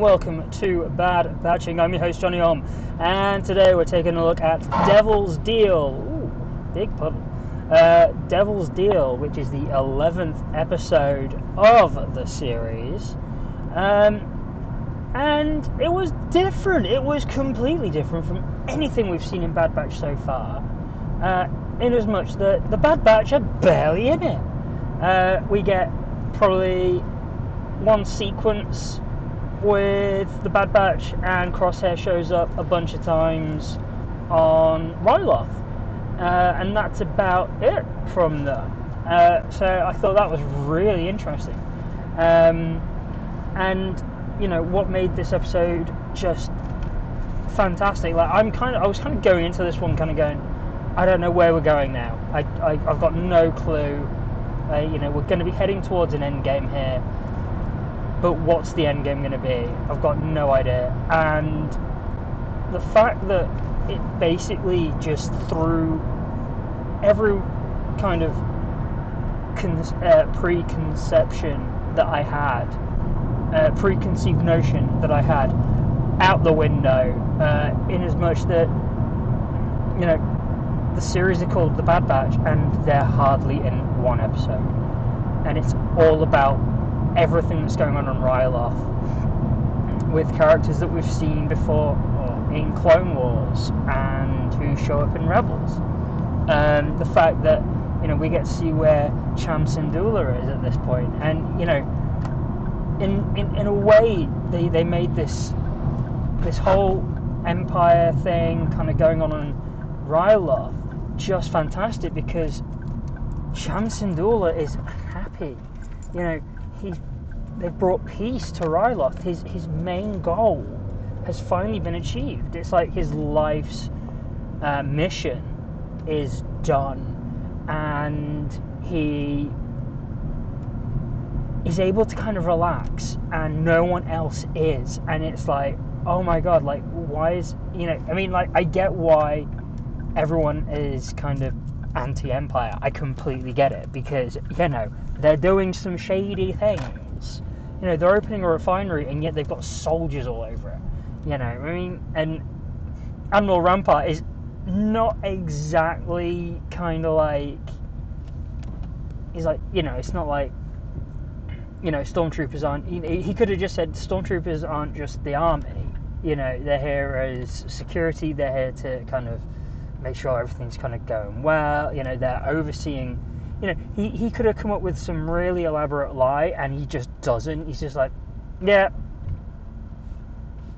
welcome to Bad Batching. I'm your host Johnny Om, and today we're taking a look at Devil's Deal. Ooh, big pun. Uh, Devil's Deal, which is the 11th episode of the series. Um, and it was different. It was completely different from anything we've seen in Bad Batch so far. Uh, in as much that the Bad Batch are barely in it. Uh, we get probably one sequence with the Bad Batch and Crosshair shows up a bunch of times on Ryloth. Uh, and that's about it from them. Uh, so I thought that was really interesting. Um, and you know what made this episode just fantastic. Like I'm kind of, I was kind of going into this one kind of going, I don't know where we're going now. I, I have got no clue. Uh, you know, we're going to be heading towards an end game here but what's the end game going to be? I've got no idea. And the fact that it basically just threw every kind of con- uh, preconception that I had, uh, preconceived notion that I had, out the window. Uh, in as much that you know the series are called The Bad Batch, and they're hardly in one episode, and it's all about everything that's going on on Ryloth with characters that we've seen before in Clone Wars and who show up in Rebels. Um, the fact that you know we get to see where Cham Syndulla is at this point, and you know, in in, in a way they, they made this this whole Empire thing kind of going on on Ryloth just fantastic because Cham Syndulla is happy. You know, he's they've brought peace to Ryloth. His his main goal has finally been achieved. It's like his life's uh, mission is done, and he is able to kind of relax, and no one else is. And it's like, oh my god, like why is you know? I mean, like I get why everyone is kind of anti-empire. I completely get it because you know they're doing some shady things. You know, they're opening a refinery and yet they've got soldiers all over it. You know, I mean, and Admiral Rampart is not exactly kind of like. He's like, you know, it's not like. You know, stormtroopers aren't. He could have just said stormtroopers aren't just the army. You know, they're here as security. They're here to kind of make sure everything's kind of going well. You know, they're overseeing you know, he, he could have come up with some really elaborate lie and he just doesn't. He's just like, yeah,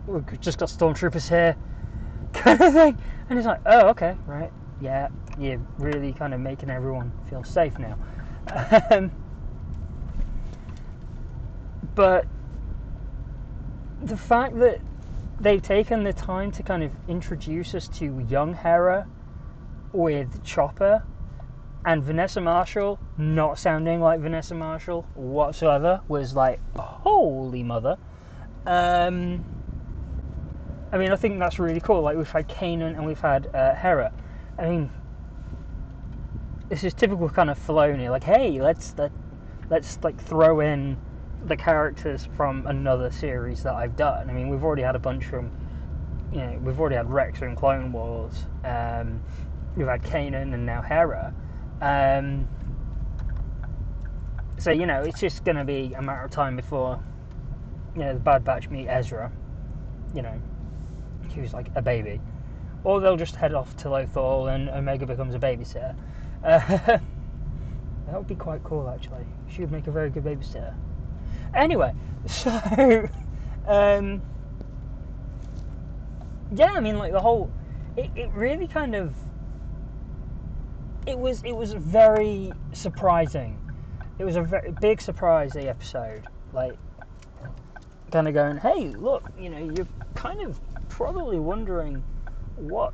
we've just got stormtroopers here, kind of thing. And he's like, oh, okay, right, yeah, you're really kind of making everyone feel safe now. Um, but the fact that they've taken the time to kind of introduce us to young Hera with Chopper and Vanessa Marshall not sounding like Vanessa Marshall whatsoever was like holy mother. Um, I mean, I think that's really cool. Like we've had Kanan and we've had uh, Hera. I mean, this is typical kind of Filoni. Like, hey, let's let let's like throw in the characters from another series that I've done. I mean, we've already had a bunch from, you know, we've already had Rex from Clone Wars. Um, we've had Kanan and now Hera. Um, so you know, it's just going to be a matter of time before you know the Bad Batch meet Ezra. You know, who's like a baby, or they'll just head off to Lothal and Omega becomes a babysitter. Uh, that would be quite cool, actually. She would make a very good babysitter. Anyway, so um, yeah, I mean, like the whole, it, it really kind of it was it was very surprising. It was a very big surprise the episode. Like kind of going, hey, look, you know, you're kind of probably wondering what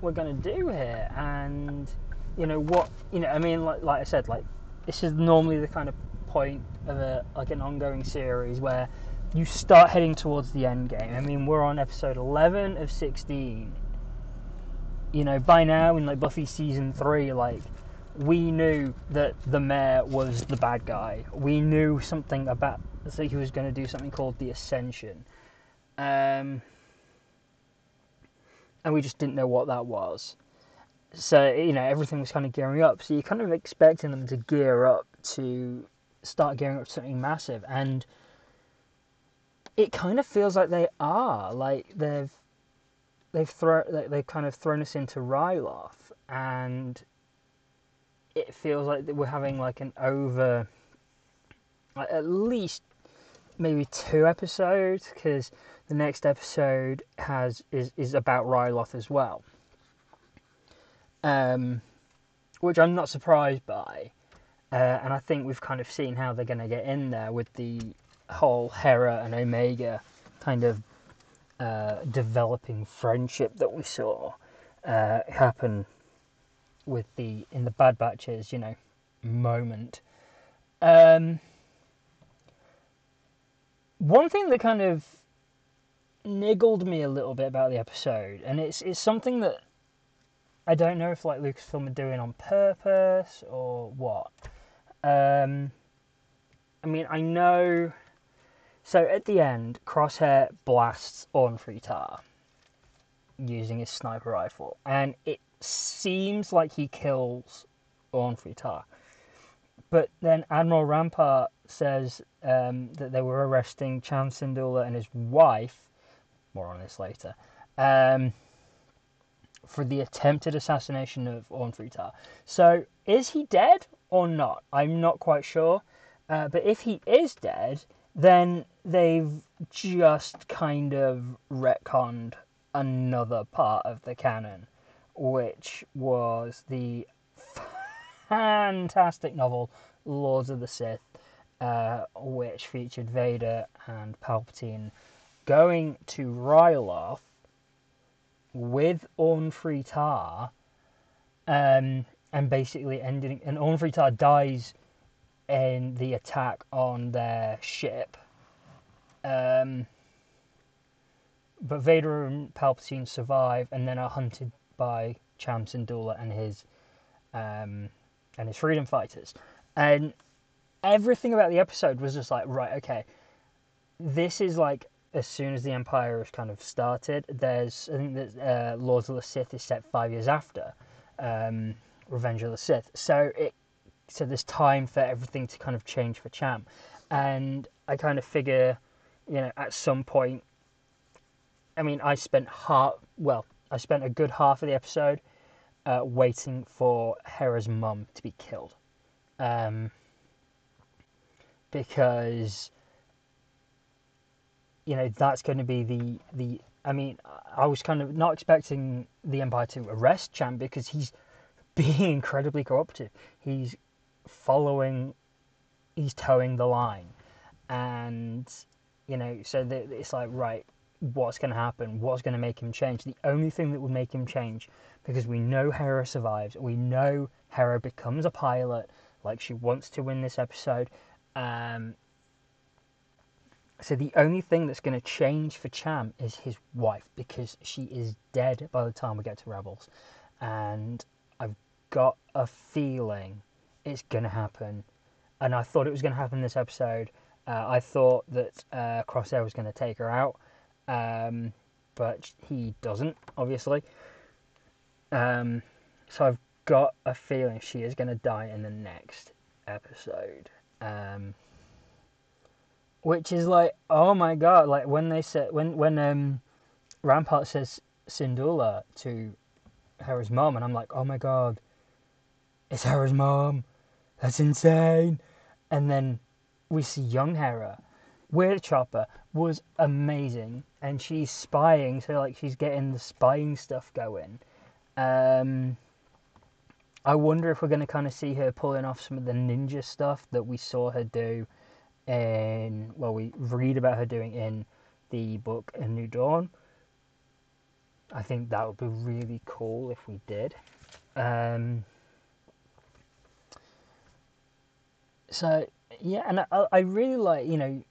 we're going to do here, and you know what, you know, I mean, like like I said, like this is normally the kind of point of a like an ongoing series where you start heading towards the end game. I mean, we're on episode 11 of 16 you know, by now in like Buffy season three, like we knew that the mayor was the bad guy. We knew something about so he was going to do something called the Ascension. Um, and we just didn't know what that was. So, you know, everything was kind of gearing up. So you're kind of expecting them to gear up to start gearing up to something massive. And it kind of feels like they are. Like they've they've thrown they've kind of thrown us into Ryloth and it feels like we're having like an over like at least maybe two episodes because the next episode has is is about Ryloth as well. Um, which I'm not surprised by, uh, and I think we've kind of seen how they're going to get in there with the whole Hera and Omega kind of uh, developing friendship that we saw uh, happen with the in the Bad Batches, you know, moment. Um, one thing that kind of niggled me a little bit about the episode, and it's it's something that I don't know if like Lucasfilm are doing on purpose or what. Um, I mean, I know. So at the end, Crosshair blasts Free using his sniper rifle, and it seems like he kills Free But then Admiral Rampart says um, that they were arresting Cham Syndulla and his wife, more on this later, um, for the attempted assassination of Orn So is he dead or not? I'm not quite sure. Uh, but if he is dead, then they've just kind of retconned another part of the canon, which was the fantastic novel Lords of the Sith, uh, which featured Vader and Palpatine going to Ryloth with Orn Taa, um, and basically ending. And Orn Taa dies in the attack on their ship. Um, but Vader and Palpatine survive and then are hunted by Cham Syndulla and his um, and his freedom fighters. And everything about the episode was just like, right, okay, this is like as soon as the Empire has kind of started. There's I think that uh, Lords of the Sith is set five years after um, Revenge of the Sith, so it so there's time for everything to kind of change for Cham, and I kind of figure, you know, at some point. I mean, I spent half well, I spent a good half of the episode uh, waiting for Hera's mum to be killed. Um, because you know that's going to be the the I mean I was kind of not expecting the Empire to arrest Cham because he's being incredibly corruptive. He's following, he's toeing the line, and you know so the, it's like right, what's going to happen? What's going to make him change? The only thing that would make him change because we know Hera survives. We know Hera becomes a pilot like she wants to win this episode. Um, so the only thing that's going to change for Cham is his wife because she is dead by the time we get to Rebels, and I've got a feeling it's to happen. And I thought it was to happen this episode. Uh, I thought that uh, Crosshair was to take her out, um, but he doesn't, obviously. Um, so I've got a feeling she is to die in the next episode. Um, which is like, oh my god! Like when they said when when um, Rampart says Syndulla to Hera's mom, and I'm like, oh my god, it's Hera's mom. That's insane. And then we see young Hera. Weird Chopper was amazing, and she's spying, so like she's getting the spying stuff going. Um, I wonder if we're going to kind of see her pulling off some of the ninja stuff that we saw her do in, well, we read about her doing in the book A New Dawn. I think that would be really cool if we did. Um, so, yeah, and I, I really like, you know,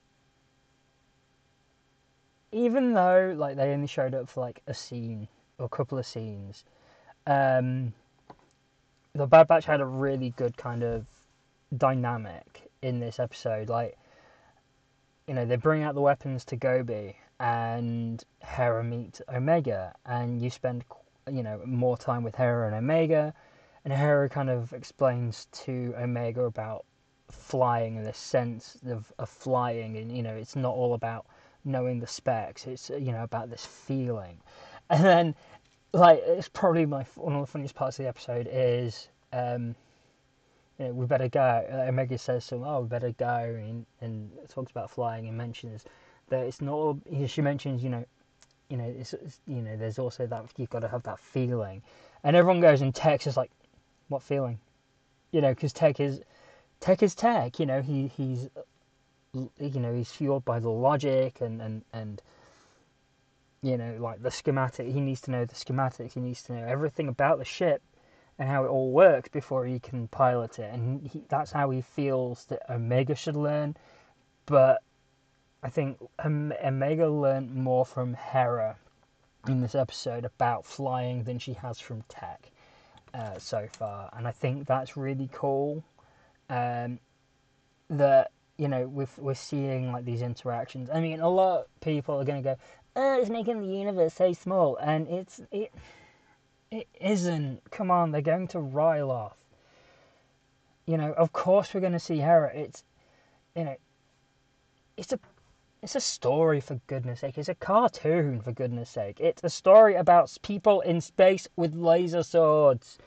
even though like they only showed up for like a scene or a couple of scenes, um, the Bad Batch had a really good kind of dynamic in this episode. Like, you know, they bring out the weapons to Gobi, and Hera meets Omega, and you spend you know more time with Hera and Omega, and Hera kind of explains to Omega about flying and the sense of, of flying, and you know it's not all about knowing the specs; it's you know about this feeling, and then like it's probably my one of the funniest parts of the episode is. Um, you know, we better go. Omega says "Oh, we better go," and, and talks about flying and mentions that it's not. All, She mentions, you know, you know, it's, it's you know, there's also that you've got to have that feeling, and everyone goes and Tech is like, "What feeling?" You know, because Tech is Tech is Tech. You know, he he's you know he's fueled by the logic and and and you know like the schematic. He needs to know the schematics. He needs to know everything about the ship and how it all works before he can pilot it. And he, that's how he feels that Omega should learn. But I think Omega learned more from Hera in this episode about flying than she has from Tech uh, so far, and I think that's really cool. Um, that you know we're we're seeing like these interactions. I mean, a lot of people are going to go, "Oh, it's making the universe so small," and it's it it isn't. Come on, they're going to Ryloth. You know, of course we're going to see Hera. It's you know, it's a it's a story for goodness sake. It's a cartoon for goodness sake. It's a story about people in space with laser swords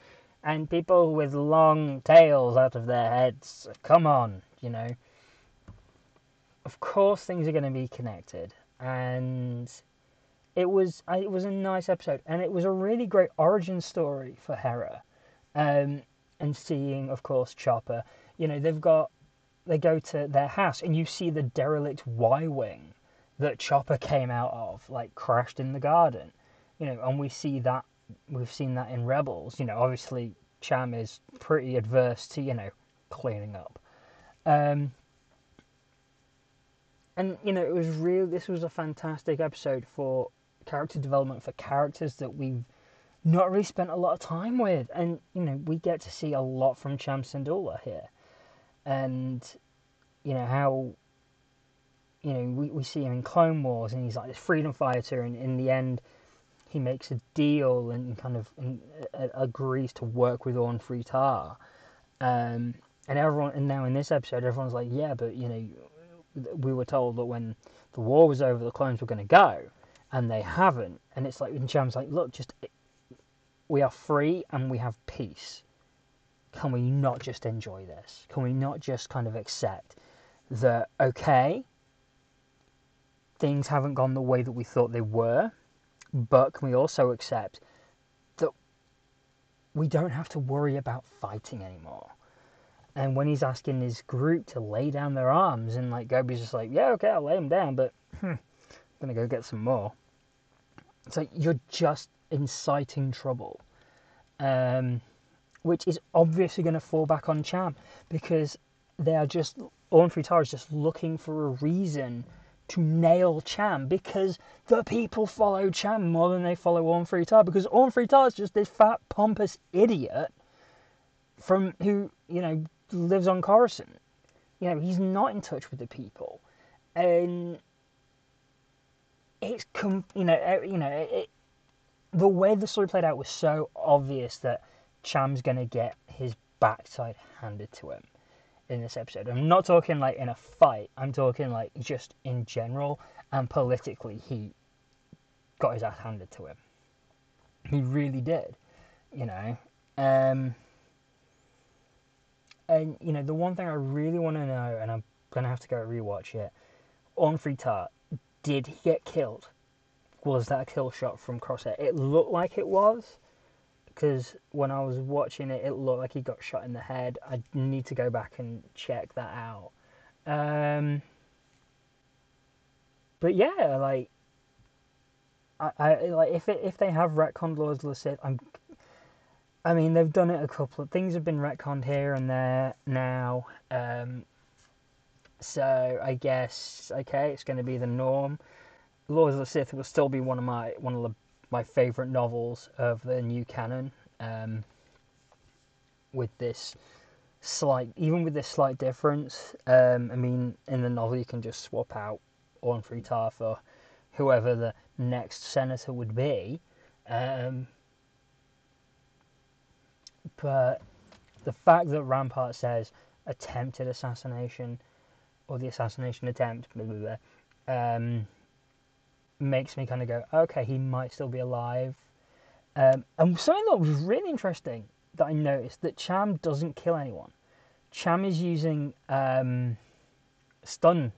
and people with long tails out of their heads. Come on, you know. Of course, things are going to be connected, and it was it was a nice episode, and it was a really great origin story for Hera, um, and seeing, of course, Chopper. You know, they've got they go to their house and you see the derelict Y wing that Chopper came out of, like crashed in the garden. You know, and we see that we've seen that in Rebels. You know, obviously Cham is pretty adverse to you know cleaning up. Um, and you know, it was real. This was a fantastic episode for character development for characters that we've not really spent a lot of time with, and you know, we get to see a lot from Cham Syndulla here and you know how you know we, we see him in Clone Wars, and he's like this freedom fighter, and in the end, he makes a deal and kind of and, uh, agrees to work with Orn Free Taa. Um, and everyone, and now in this episode, everyone's like, yeah, but you know, we were told that when the war was over, the clones were going to go, and they haven't. And it's like, and Cham's like, look, just we are free and we have peace can we not just enjoy this? Can we not just kind of accept that, okay, things haven't gone the way that we thought they were, but can we also accept that we don't have to worry about fighting anymore? And when he's asking his group to lay down their arms, and like Gobi's just like, yeah, okay, I'll lay them down, but hmm, I'm gonna go get some more. It's like you're just inciting trouble. Um, which is obviously going to fall back on Cham because they are just Orn Taa is just looking for a reason to nail Cham because the people follow Cham more than they follow Free Taa because Free Taa is just this fat pompous idiot from who you know lives on Coruscant. You know he's not in touch with the people, and it's com- you know uh, you know it, the way the story played out was so obvious that Cham's going to get his backside handed to him in this episode. I'm not talking like in a fight, I'm talking like just in general and politically, he got his ass handed to him. He really did, you know. Um, and, you know, the one thing I really want to know, and I'm to have to go rewatch it Orn Free Taa, did he get killed? Was that a kill shot from Crosshair? It looked like it was because when I was watching it, it looked like he got shot in the head. I need to go back and check that out. Um, but yeah, like I, I like if it, if they have retconned Lords of the Sith, I'm. I mean, they've done it a couple of things have been retconned here and there now. Um, so I guess okay, it's going to be the norm. Lords of the Sith will still be one of my one of the my favourite novels of the new canon. Um, with this slight, even with this slight difference, um, I mean, in the novel you can just swap out Orn Taa for whoever the next senator would be. Um, but the fact that Rampart says attempted assassination or the assassination attempt blah, blah, blah, um, makes me kind of go, okay, he might still be alive. Um, and something that was really interesting that I noticed that Cham doesn't kill anyone. Cham is using um, stun,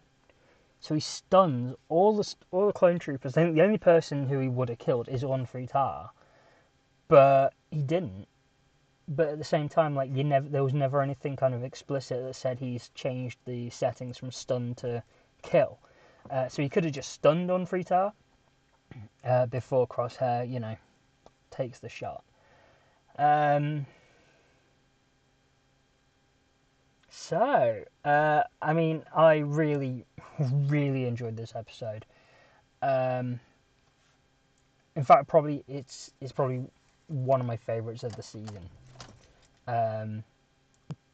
so he stuns all the all the clone troopers. The only person who he would have killed is Orn Taa, but he didn't. But at the same time, like you never, there was never anything kind of explicit that said he's changed the settings from stun to kill. Uh, so he could have just stunned Orn Taa uh, before Crosshair, you know, takes the shot. Um, so, uh, I mean, I really, really enjoyed this episode. Um, in fact, probably it's it's probably one of my favorites of the season. Um,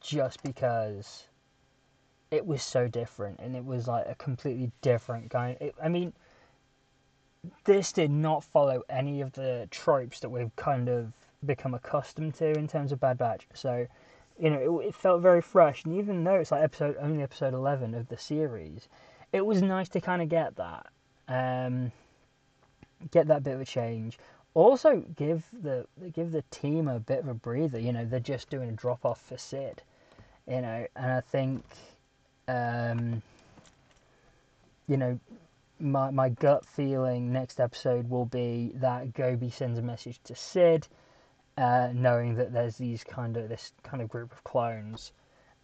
just because it was so different and it was like a completely different kind. It, I mean, this did not follow any of the tropes that we've kind of become accustomed to in terms of Bad Batch. So, you know, it, it, felt very fresh. And even though it's like episode only episode eleven of the series, it was nice to kind of get that, um, get that bit of a change. Also, give the give the team a bit of a breather. You know, they're just doing a drop off for Cid. You know, and I think, um, you know, my my gut feeling next episode will be that Gobi sends a message to Cid, uh, knowing that there's these kind of this kind of group of clones.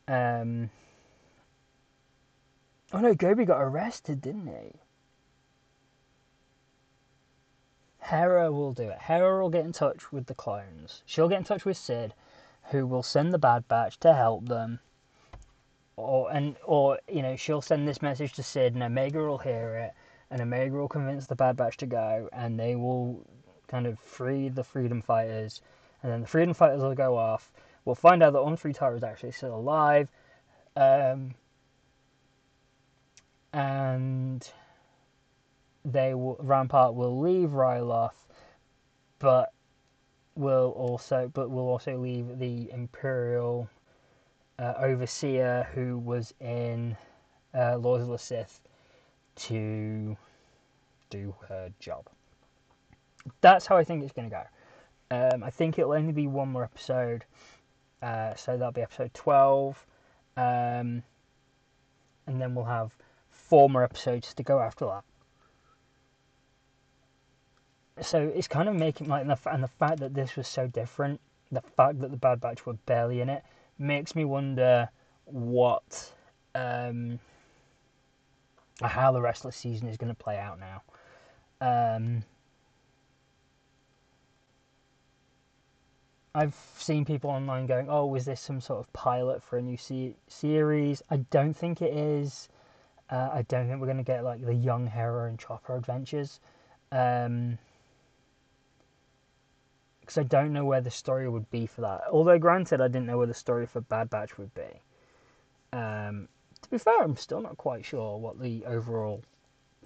Um, oh no, Gobi got arrested, didn't he? Hera will do it. Hera will get in touch with the clones. She'll get in touch with Cid, who will send the Bad Batch to help them or and or you know she'll send this message to Cid and Omega will hear it and Omega will convince the Bad Batch to go and they will kind of free the freedom fighters and then the freedom fighters will go off. We'll find out that Orn Taa is actually still alive. Um, and they will Rampart will leave Ryloth but will also but will also leave the Imperial uh, overseer who was in uh, Lords of the Sith to do her job. That's how I think it's going to go. Um, I think it'll only be one more episode, uh, so that'll be episode 12. Um, and then we'll have four more episodes to go after that. So it's kind of making like, and the, and the fact that this was so different, the fact that the Bad Batch were barely in it, makes me wonder what um, how the rest of the season is going to play out now. Um, I've seen people online going, "Oh, was this some sort of pilot for a new se- series?" I don't think it is. Uh, I don't think we're going to get like the young Hera and Chopper adventures. Um, because I don't know where the story would be for that. Although, granted, I didn't know where the story for Bad Batch would be. Um, to be fair, I'm still not quite sure what the overall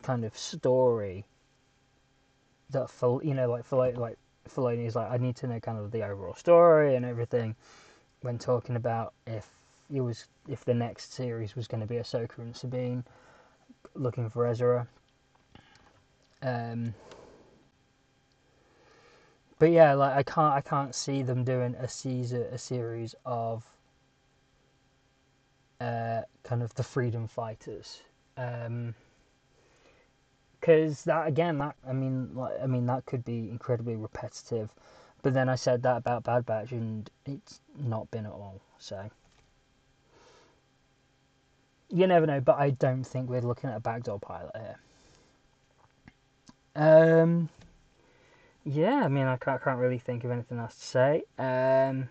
kind of story that for you know like for like like. I need to know kind of the overall story and everything when talking about if it was if the next series was going to be Ahsoka and Sabine looking for Ezra. Um, but yeah, like I can't I can't see them doing a Caesar a series of uh, kind of the freedom fighters. Um, because that again, that I mean, like I mean, that could be incredibly repetitive. But then I said that about Bad Batch, and it's not been at all. So you never know. But I don't think we're looking at a backdoor pilot here. Um, yeah, I mean, I can't, can't really think of anything else to say. Um,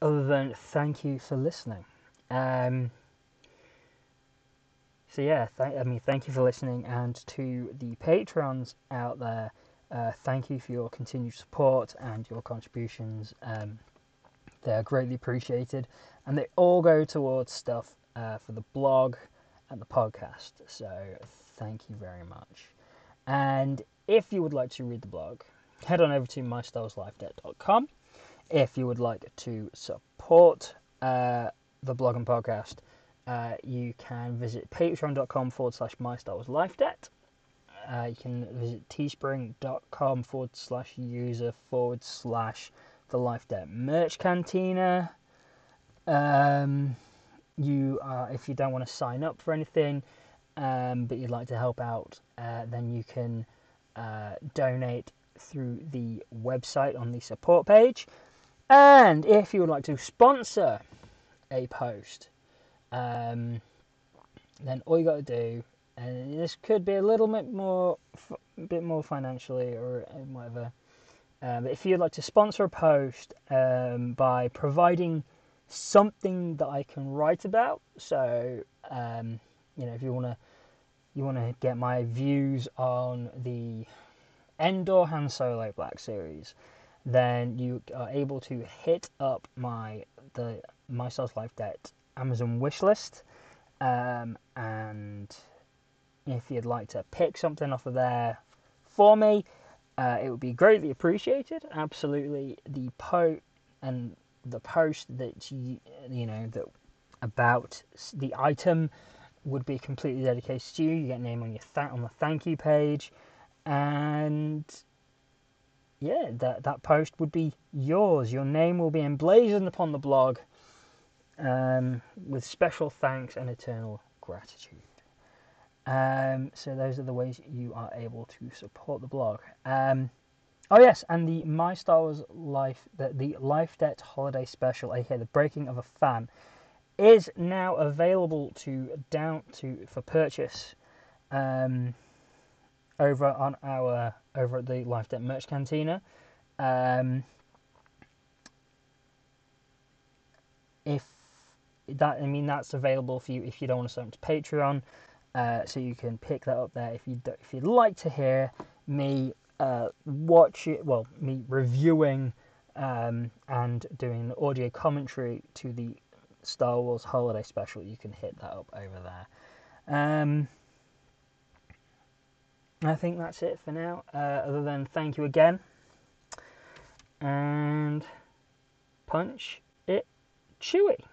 other than thank you for listening. Um, so yeah, th- I mean, thank you for listening, and to the patrons out there, uh, thank you for your continued support and your contributions. Um, they're greatly appreciated, and they all go towards stuff uh, for the blog and the podcast. So thank you very much. And if you would like to read the blog, head on over to mystarwarslifedebt.com. If you would like to support uh, the blog and podcast, uh, you can visit patreon.com forward slash mystarwarslifedebt. Uh, you can visit teespring.com forward slash user forward slash the Life Debt Merch Cantina. Um, you are, if you don't want to sign up for anything, um, but you'd like to help out, uh, then you can uh, donate through the website on the support page. And if you would like to sponsor a post, um, then all you got to do, and this could be a little bit more, bit more financially or whatever. Uh, but if you'd like to sponsor a post um, by providing something that I can write about, so um, you know, if you want to, you want to get my views on the Endor Han Solo Black Series, then you are able to hit up my the My Life Debt Amazon wish list, um, and if you'd like to pick something off of there for me, uh, it would be greatly appreciated. Absolutely, the po and the post that you you know that about the item would be completely dedicated to you. You get a name on your th- on the thank you page, and yeah, that that post would be yours. Your name will be emblazoned upon the blog, um, with special thanks and eternal gratitude. Um, so those are the ways you are able to support the blog. Um, oh yes, and the My Star Wars Life, the, the Life Debt Holiday Special, aka the Breaking of a Fan, is now available to down to for purchase. Um, over on our over at the Life Debt Merch Cantina. Um, if that, I mean, that's available for you if you don't want to sign up to Patreon, uh, so you can pick that up there. If you do, if you'd like to hear me uh, watch it, well, me reviewing um, and doing the audio commentary to the Star Wars Holiday Special, you can hit that up over there. Um, I think that's it for now. Uh, other than thank you again. And punch it Chewie.